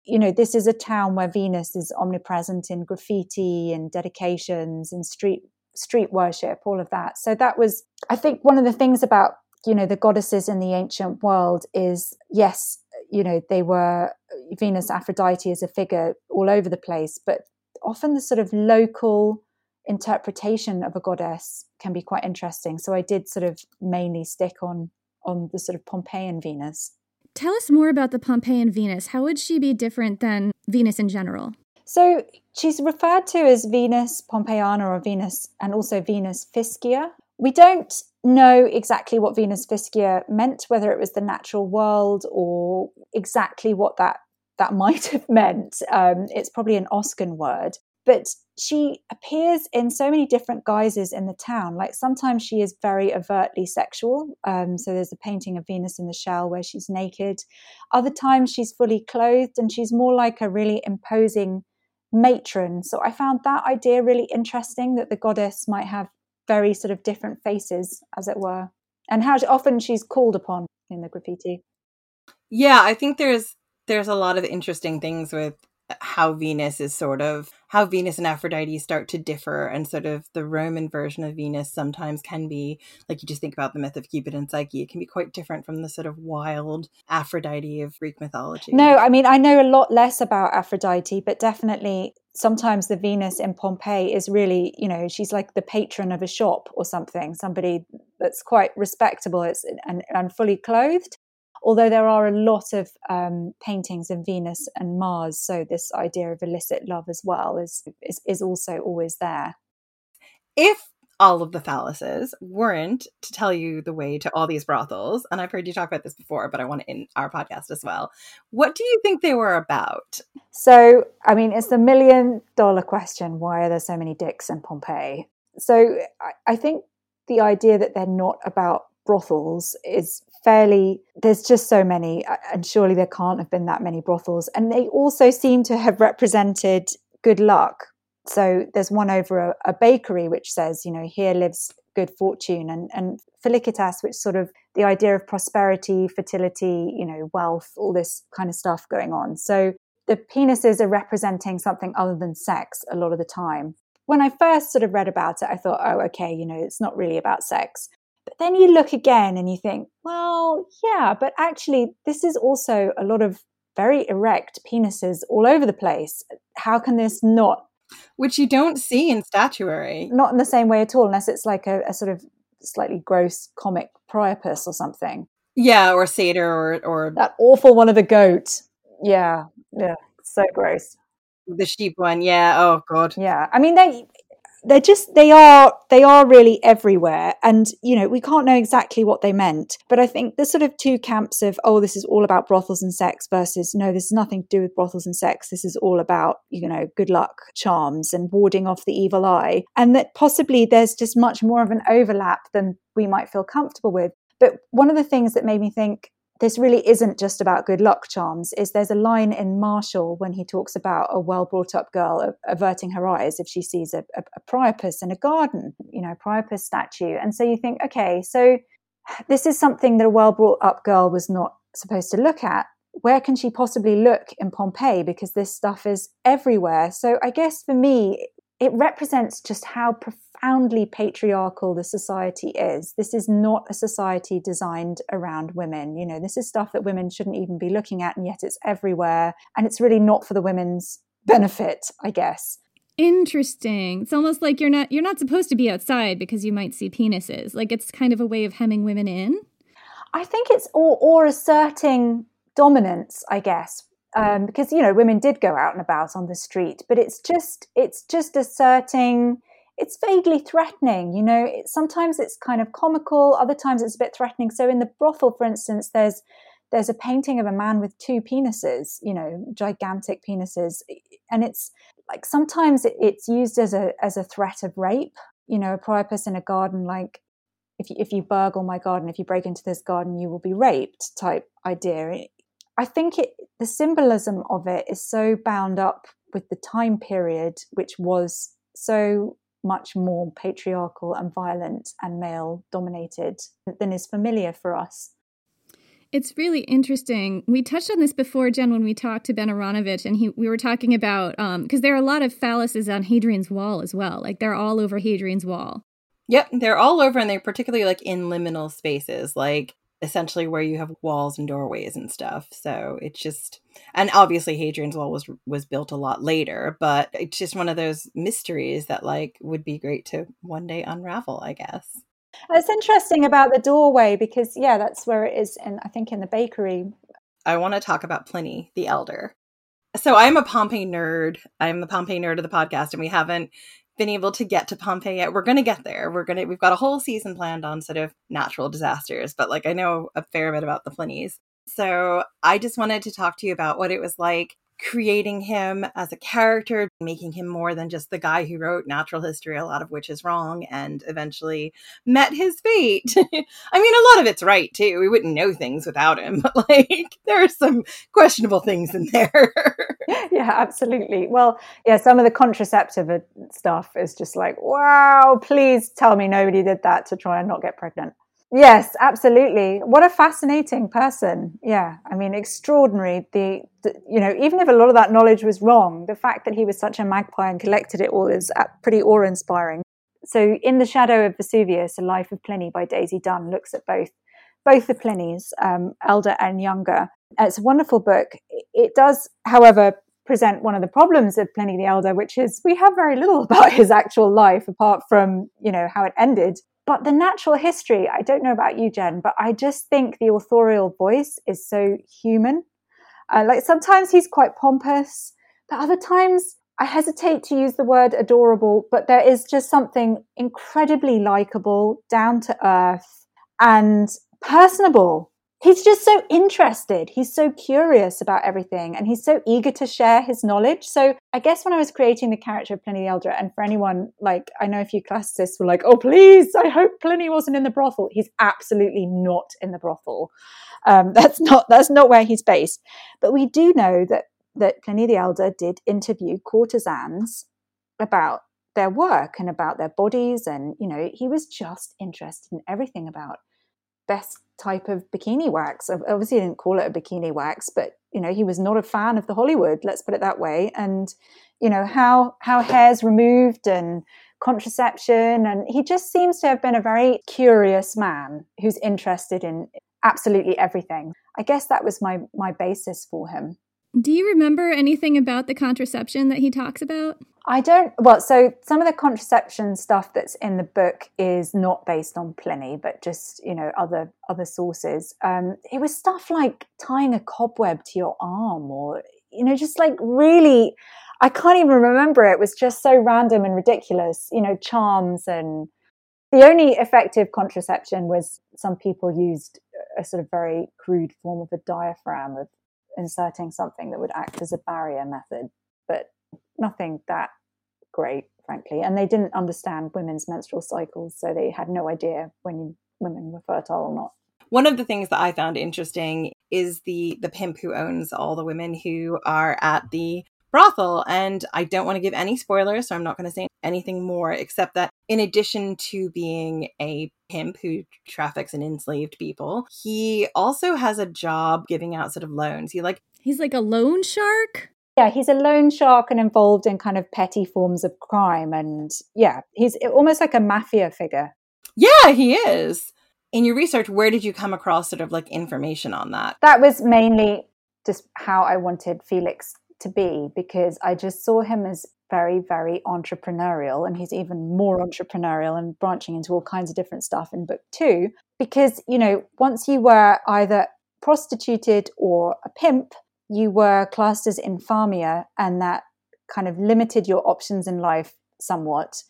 you know, this is a town where Venus is omnipresent in graffiti and dedications and street street worship, all of that. So that was, I think, one of the things about you know the goddesses in the ancient world is yes, you know, they were Venus, Aphrodite as a figure all over the place, but often the sort of local interpretation of a goddess can be quite interesting. So I did sort of mainly stick on on the sort of Pompeian Venus. Tell us more about the Pompeian Venus. How would she be different than Venus in general? So she's referred to as Venus Pompeiana or Venus and also Venus Fisica. We don't know exactly what Venus Fisica meant, whether it was the natural world or exactly what that that might have meant. Um, it's probably an Oscan word. But she appears in so many different guises in the town. Like sometimes she is very overtly sexual. Um, so there's a painting of Venus in the shell where she's naked. Other times she's fully clothed and she's more like a really imposing matron. So I found that idea really interesting that the goddess might have very sort of different faces, as it were, and how often she's called upon in the graffiti. Yeah, I think there's there's a lot of interesting things with how Venus is sort of how Venus and Aphrodite start to differ, and sort of the Roman version of Venus sometimes can be like you just think about the myth of Cupid and Psyche, it can be quite different from the sort of wild Aphrodite of Greek mythology. No, I mean, I know a lot less about Aphrodite, but definitely sometimes the Venus in Pompeii is really, you know, she's like the patron of a shop or something, somebody that's quite respectable it's, and, and fully clothed although there are a lot of um, paintings of Venus and Mars, so this idea of illicit love as well is, is, is also always there. If all of the phalluses weren't to tell you the way to all these brothels, and I've heard you talk about this before, but I want it in our podcast as well. What do you think they were about? So, I mean, it's the million dollar question why are there so many dicks in Pompeii? So, I, I think the idea that they're not about brothels is fairly there's just so many and surely there can't have been that many brothels. And they also seem to have represented good luck. So there's one over a, a bakery which says you know here lives good fortune. And and felicitas which sort of the idea of prosperity fertility you know wealth all this kind of stuff going on. So the penises are representing something other than sex a lot of the time. When i first sort of read about it i thought oh okay you know it's not really about sex then you look again and you think, well, yeah, but actually, this is also a lot of very erect penises all over the place. How can this not? Which you don't see in statuary. Not in the same way at all, unless it's like a, a sort of slightly gross comic Priapus or something. Yeah, or satyr or, or that awful one of the goat. Yeah, yeah, so gross. The sheep one, yeah. Oh god. Yeah, I mean they they're just they are they are really everywhere. And you know we can't know exactly what they meant. But i think the sort of two camps of oh this is all about brothels and sex versus no this is nothing to do with brothels and sex. This is all about you know good luck charms and warding off the evil eye. And that possibly there's just much more of an overlap than we might feel comfortable with. But one of the things that made me think this really isn't just about good luck charms is there's a line in Martial when he talks about a well brought up girl averting her eyes if she sees a, a, a priapus in a garden you know priapus statue. And so you think okay so this is something that a well brought up girl was not supposed to look at. Where can she possibly look in Pompeii? Because this stuff is everywhere? So I guess for me, it represents just how profoundly patriarchal the society is. This is not a society designed around women. You know, this is stuff that women shouldn't even be looking at, and yet it's everywhere. And it's really not for the women's benefit, I guess. Interesting. It's almost like you're not you're not supposed to be outside because you might see penises. Like it's kind of a way of hemming women in. I think it's or, or asserting dominance, I guess, um, because you know women did go out and about on the street, but it's just it's just asserting. It's vaguely threatening, you know. It, sometimes it's kind of comical, other times it's a bit threatening. So in the brothel, for instance, there's there's a painting of a man with two penises, you know, gigantic penises, and it's like sometimes it's used as a as a threat of rape. You know, a priapus in a garden, like if you, if you burgle my garden, if you break into this garden, you will be raped type idea. I think it the symbolism of it is so bound up with the time period, which was so much more patriarchal and violent and male dominated than is familiar for us. It's really interesting. We touched on this before, Jen, when we talked to Ben Aronovich, and he we were talking about because um, there are a lot of phalluses on Hadrian's wall as well. Like they're all over Hadrian's wall. Yep, they're all over, and they're particularly like in liminal spaces, like essentially where you have walls and doorways and stuff. So it's just, and obviously Hadrian's wall was was built a lot later, but it's just one of those mysteries that like would be great to one day unravel, I guess. It's interesting about the doorway because, yeah, that's where it is, and I think in the bakery. I want to talk about Pliny the Elder. So I'm a Pompeii nerd. I'm the Pompeii nerd of the podcast, and we haven't been able to get to Pompeii yet. We're going to get there. We're going to. We've got a whole season planned on sort of natural disasters, but like I know a fair bit about the Plinys. So I just wanted to talk to you about what it was like creating him as a character, making him more than just the guy who wrote natural history, a lot of which is wrong, and eventually met his fate. I mean, a lot of it's right too. We wouldn't know things without him, but like there are some questionable things in there. yeah, absolutely. Well, yeah, some of the contraceptive uh, stuff is just like, wow, please tell me nobody did that to try and not get pregnant. Yes, absolutely. What a fascinating person. Yeah, I mean, extraordinary. The, the, you know, even if a lot of that knowledge was wrong, the fact that he was such a magpie and collected it all is uh, pretty awe-inspiring. So, in the shadow of Vesuvius, a life of Pliny by Daisy Dunn looks at both both the Plinys, um, elder and younger. It's a wonderful book. It does, however, present one of the problems of Pliny the Elder, which is we have very little about his actual life apart from, you know, how it ended. But the natural history, I don't know about you, Jen, but I just think the authorial voice is so human. Uh, like sometimes he's quite pompous, but other times I hesitate to use the word adorable, but there is just something incredibly likable, down to earth, and personable he's just so interested. He's so curious about everything and he's so eager to share his knowledge. So I guess when I was creating the character of Pliny the Elder, and for anyone like I know a few classicists were like, oh please, I hope Pliny wasn't in the brothel. He's absolutely not in the brothel. Um, that's not that's not where he's based. But we do know that that Pliny the Elder did interview courtesans about their work and about their bodies and you know he was just interested in everything about best type of bikini wax. Obviously, he didn't call it a bikini wax, but you know, he was not a fan of the Hollywood. Let's put it that way. And you know how how hair's removed and contraception, and he just seems to have been a very curious man who's interested in absolutely everything. I guess that was my my basis for him. Do you remember anything about the contraception that he talks about? I don't. Well, so some of the contraception stuff that's in the book is not based on Pliny, but just you know other other sources. Um, it was stuff like tying a cobweb to your arm, or you know, just like really. I can't even remember it. Was just so random and ridiculous. You know, charms and the only effective contraception was some people used a sort of very crude form of a diaphragm of inserting something that would act as a barrier method, but nothing that great, frankly. And they didn't understand women's menstrual cycles, so they had no idea when women were fertile or not. One of the things that I found interesting is the the pimp who owns all the women who are at the brothel. And I don't want to give any spoilers, so I'm not going to say anything more except that in addition to being a pimp who traffics in enslaved people, he also has a job giving out sort of loans. He like He's like a loan shark? Yeah, he's a loan shark and involved in kind of petty forms of crime. And yeah, he's almost like a mafia figure. Yeah, he is. In your research, where did you come across sort of like information on that? That was mainly just how I wanted Felix to be because I just saw him as very, very entrepreneurial. And he's even more entrepreneurial and branching into all kinds of different stuff in book two. Because, you know, once you were either prostituted or a pimp, you were classed as infamia, and that kind of limited your options in life somewhat.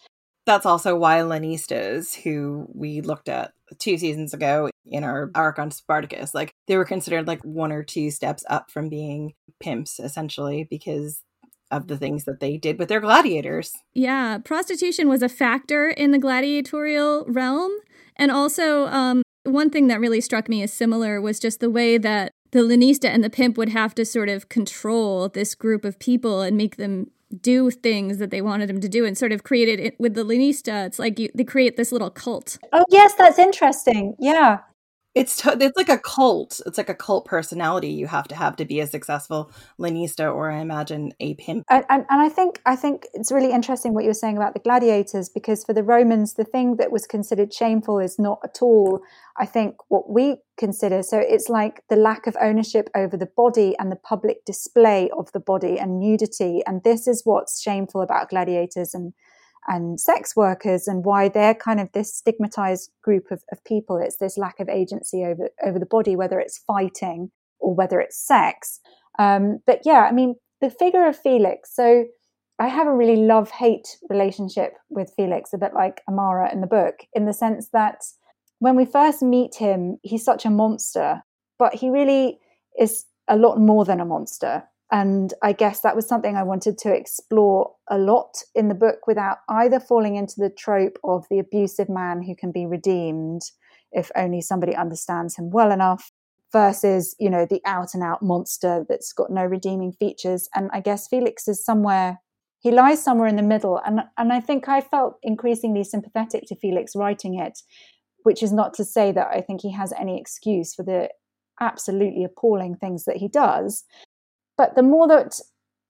That's also why lanistas, who we looked at two seasons ago in our arc on Spartacus, like they were considered like one or two steps up from being pimps, essentially, because of the things that they did with their gladiators. Yeah, prostitution was a factor in the gladiatorial realm. And also, um, one thing that really struck me as similar was just the way that the lanista and the pimp would have to sort of control this group of people and make them do things that they wanted them to do and sort of created it with the lanista. It's like you, they create this little cult. Oh, yes, that's interesting. Yeah. It's t- it's like a cult. It's like a cult personality you have to have to be a successful lanista or I imagine a pimp. And, and, and I think I think it's really interesting what you were saying about the gladiators because for the Romans the thing that was considered shameful is not at all I think what we consider. So it's like the lack of ownership over the body and the public display of the body and nudity. And this is what's shameful about gladiators and and sex workers and why they're kind of this stigmatized group of, of people. It's this lack of agency over, over the body, whether it's fighting or whether it's sex. Um, but yeah, I mean, the figure of Felix. So I have a really love hate relationship with Felix, a bit like Amara in the book, in the sense that when we first meet him, he's such a monster, but he really is a lot more than a monster. And I guess that was something I wanted to explore a lot in the book without either falling into the trope of the abusive man who can be redeemed if only somebody understands him well enough versus, you know, the out and out monster that's got no redeeming features. And I guess Felix is somewhere he lies somewhere in the middle and and I think I felt increasingly sympathetic to Felix writing it, which is not to say that I think he has any excuse for the absolutely appalling things that he does. But the more that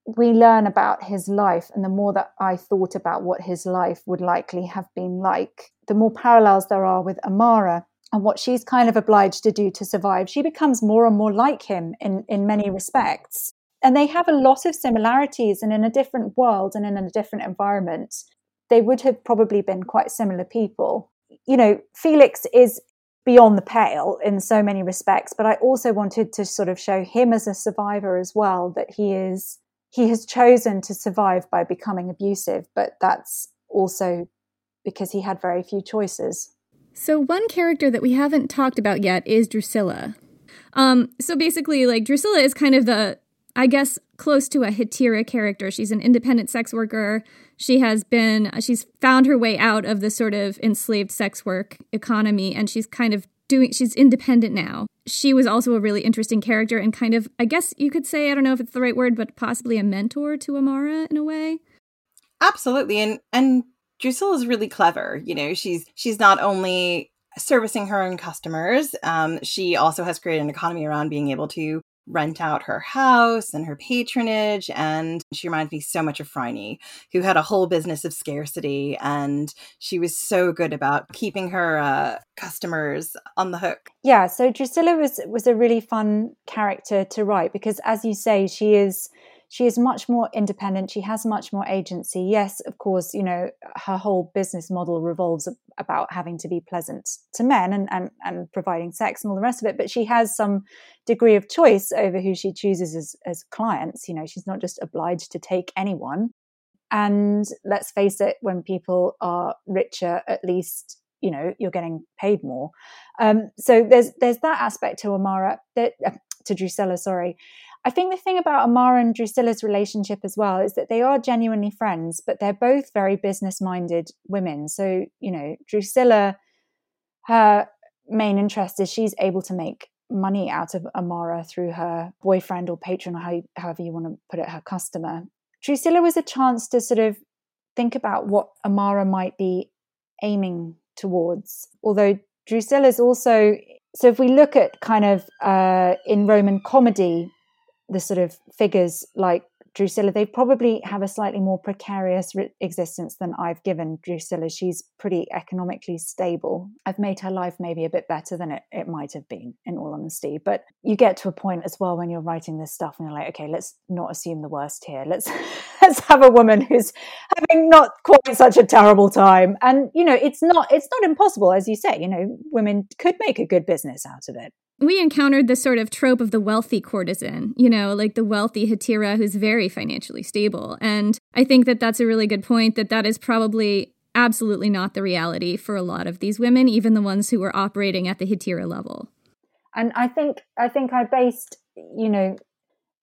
we learn about his life and the more that I thought about what his life would likely have been like, the more parallels there are with Amara and what she's kind of obliged to do to survive. She becomes more and more like him in, in many respects. And they have a lot of similarities, and in a different world and in a different environment, they would have probably been quite similar people. You know, Felix is beyond the pale in so many respects but i also wanted to sort of show him as a survivor as well that he is he has chosen to survive by becoming abusive but that's also because he had very few choices. So one character that we haven't talked about yet is drusilla. Um so basically like drusilla is kind of the I guess close to a Hetaera character. She's an independent sex worker. She has been, she's found her way out of the sort of enslaved sex work economy and she's kind of doing, she's independent now. She was also a really interesting character and kind of, I guess you could say, I don't know if it's the right word, but possibly a mentor to Amara in a way. Absolutely. And, and Drusilla is really clever. You know, she's, she's not only servicing her own customers. Um, she also has created an economy around being able to rent out her house and her patronage. And she reminds me so much of Phryne, who had a whole business of scarcity. And she was so good about keeping her uh, customers on the hook. Yeah. So Drusilla was, was a really fun character to write because, as you say, she is she is much more independent. She has much more agency. Yes of course you know her whole business model revolves about having to be pleasant to men and, and, and providing sex and all the rest of it but she has some degree of choice over who she chooses as, as clients. You know she's not just obliged to take anyone. And let's face it when people are richer at least you know you're getting paid more. Um, so there's there's that aspect to amara that uh, to drusilla sorry I think the thing about Amara and Drusilla's relationship as well is that they are genuinely friends, but they're both very business minded women. So, you know, Drusilla, her main interest is she's able to make money out of Amara through her boyfriend or patron, or how, however you want to put it, her customer. Drusilla was a chance to sort of think about what Amara might be aiming towards. Although Drusilla is also so if we look at kind of uh, in Roman comedy, the sort of figures like Drusilla, they probably have a slightly more precarious re- existence than I've given Drusilla. She's pretty economically stable. I've made her life maybe a bit better than it, it might have been, in all honesty. But you get to a point as well when you're writing this stuff and you're like, okay, let's not assume the worst here. Let's let's have a woman who's having not quite such a terrible time. And you know, it's not it's not impossible, as you say. You know, women could make a good business out of it we encountered this sort of trope of the wealthy courtesan, you know, like the wealthy Hetaera who's very financially stable. And I think that that's a really good point that that is probably absolutely not the reality for a lot of these women, even the ones who were operating at the Hetaera level. And I think I think I based, you know,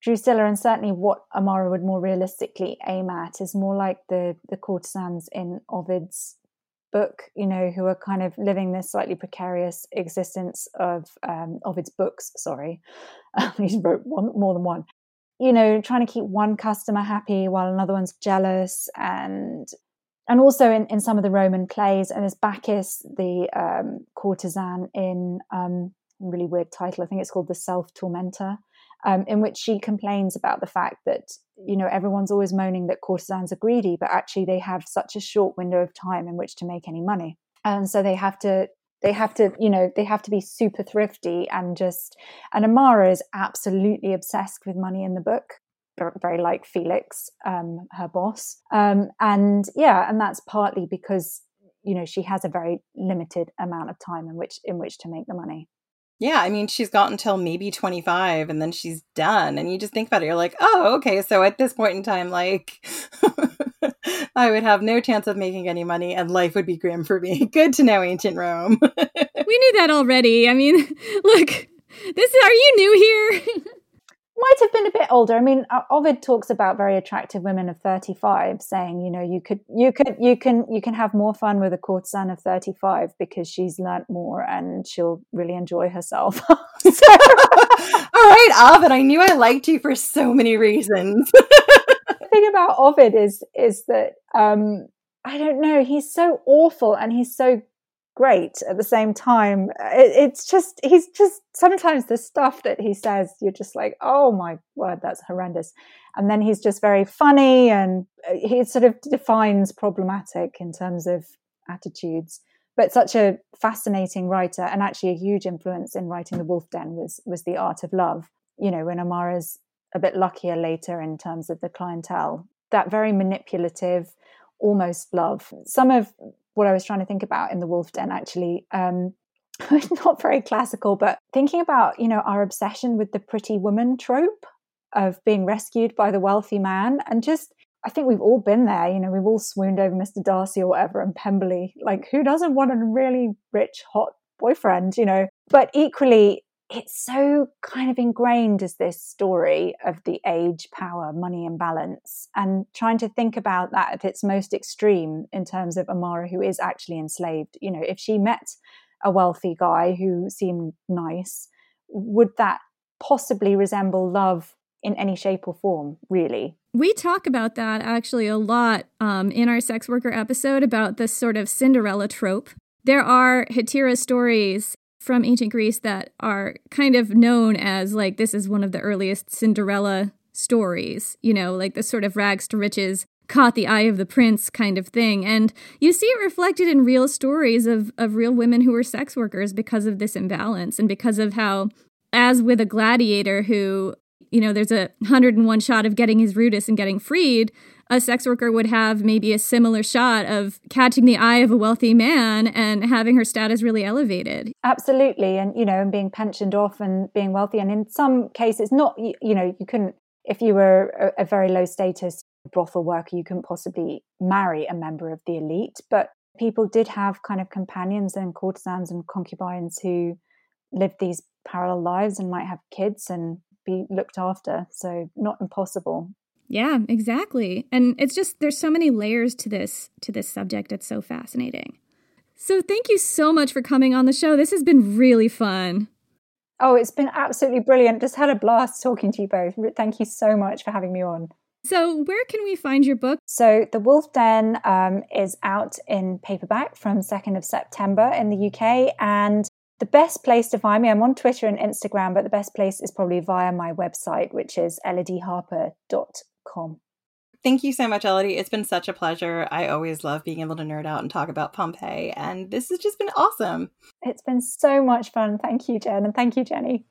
Drusilla and certainly what Amara would more realistically aim at is more like the the courtesans in Ovid's book, you know, who are kind of living this slightly precarious existence of um, of its books. Sorry, he wrote one more than one. You know, trying to keep one customer happy while another one's jealous, and and also in, in some of the Roman plays, and there's Bacchis, the um, courtesan in um, really weird title. I think it's called the Self Tormentor um, in which she complains about the fact that you know everyone's always moaning that courtesans are greedy, but actually they have such a short window of time in which to make any money, and so they have to they have to you know they have to be super thrifty and just and Amara is absolutely obsessed with money in the book very like Felix, um, her boss. Um, and yeah, and that's partly because you know she has a very limited amount of time in which in which to make the money. Yeah, I mean, she's got until maybe 25 and then she's done. And you just think about it, you're like, oh, okay. So at this point in time, like, I would have no chance of making any money and life would be grim for me. Good to know, ancient Rome. we knew that already. I mean, look, this are you new here? Might have been a bit older. I mean, Ovid talks about very attractive women of 35 saying, you know, you could you could you can you can have more fun with a courtesan of 35 because she's learnt more and she'll really enjoy herself. All right, Ovid, I knew I liked you for so many reasons. the thing about Ovid is is that um I don't know, he's so awful and he's so great at the same time. It, it's just, he's just, sometimes the stuff that he says, you're just like, oh my word, that's horrendous. And then he's just very funny and uh, he sort of defines problematic in terms of attitudes. But such a fascinating writer and actually a huge influence in writing The Wolf Den was, was The Art of Love. You know, when Amara's a bit luckier later in terms of the clientele, that very manipulative, almost love. Some of what I was trying to think about in the Wolf Den actually. Um, not very classical, but thinking about, you know, our obsession with the pretty woman trope of being rescued by the wealthy man and just I think we've all been there, you know, we've all swooned over Mr. Darcy or whatever and Pemberley. Like who doesn't want a really rich, hot boyfriend, you know? But equally, it's so kind of ingrained as this story of the age, power, money imbalance, and trying to think about that at its most extreme in terms of Amara, who is actually enslaved. You know, if she met a wealthy guy who seemed nice, would that possibly resemble love in any shape or form, really? We talk about that actually a lot um, in our sex worker episode about this sort of Cinderella trope. There are Hetaera stories from ancient Greece that are kind of known as like this is one of the earliest Cinderella stories, you know, like the sort of rags to riches, caught the eye of the prince kind of thing. And you see it reflected in real stories of, of real women who were sex workers because of this imbalance and because of how, as with a gladiator who, you know, there's a 101 shot of getting his rudis and getting freed, a sex worker would have maybe a similar shot of catching the eye of a wealthy man and having her status really elevated. Absolutely. And, you know, and being pensioned off and being wealthy. And in some cases, not, you, you know, you couldn't, if you were a, a very low status brothel worker, you couldn't possibly marry a member of the elite. But people did have kind of companions and courtesans and concubines who lived these parallel lives and might have kids and be looked after. So, not impossible. Yeah, exactly. And it's just there's so many layers to this to this subject. It's so fascinating. So thank you so much for coming on the show. This has been really fun. Oh, it's been absolutely brilliant. Just had a blast talking to you both. Thank you so much for having me on. So, where can we find your book? So, The Wolf Den um, is out in paperback from 2nd of September in the UK. And the best place to find me, I'm on Twitter and Instagram, but the best place is probably via my website, which is elodieharper.com. Thank you so much, Elodie. It's been such a pleasure. I always love being able to nerd out and talk about Pompeii, and this has just been awesome. It's been so much fun. Thank you, Jen, and thank you, Jenny.